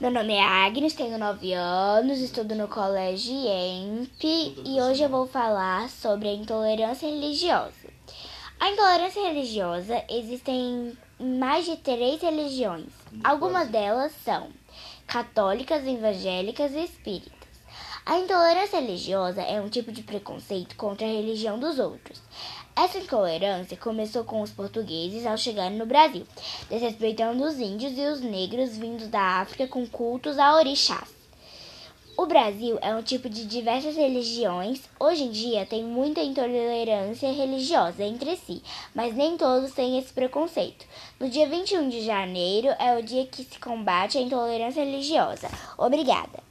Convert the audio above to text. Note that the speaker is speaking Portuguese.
Meu nome é Agnes, tenho 9 anos, estudo no colégio EMP e hoje eu vou falar sobre a intolerância religiosa. A intolerância religiosa existem mais de três religiões. Algumas delas são católicas, evangélicas e espíritas. A intolerância religiosa é um tipo de preconceito contra a religião dos outros. Essa intolerância começou com os portugueses ao chegarem no Brasil, desrespeitando os índios e os negros vindos da África com cultos a orixás. O Brasil é um tipo de diversas religiões. Hoje em dia tem muita intolerância religiosa entre si, mas nem todos têm esse preconceito. No dia 21 de janeiro é o dia que se combate a intolerância religiosa. Obrigada!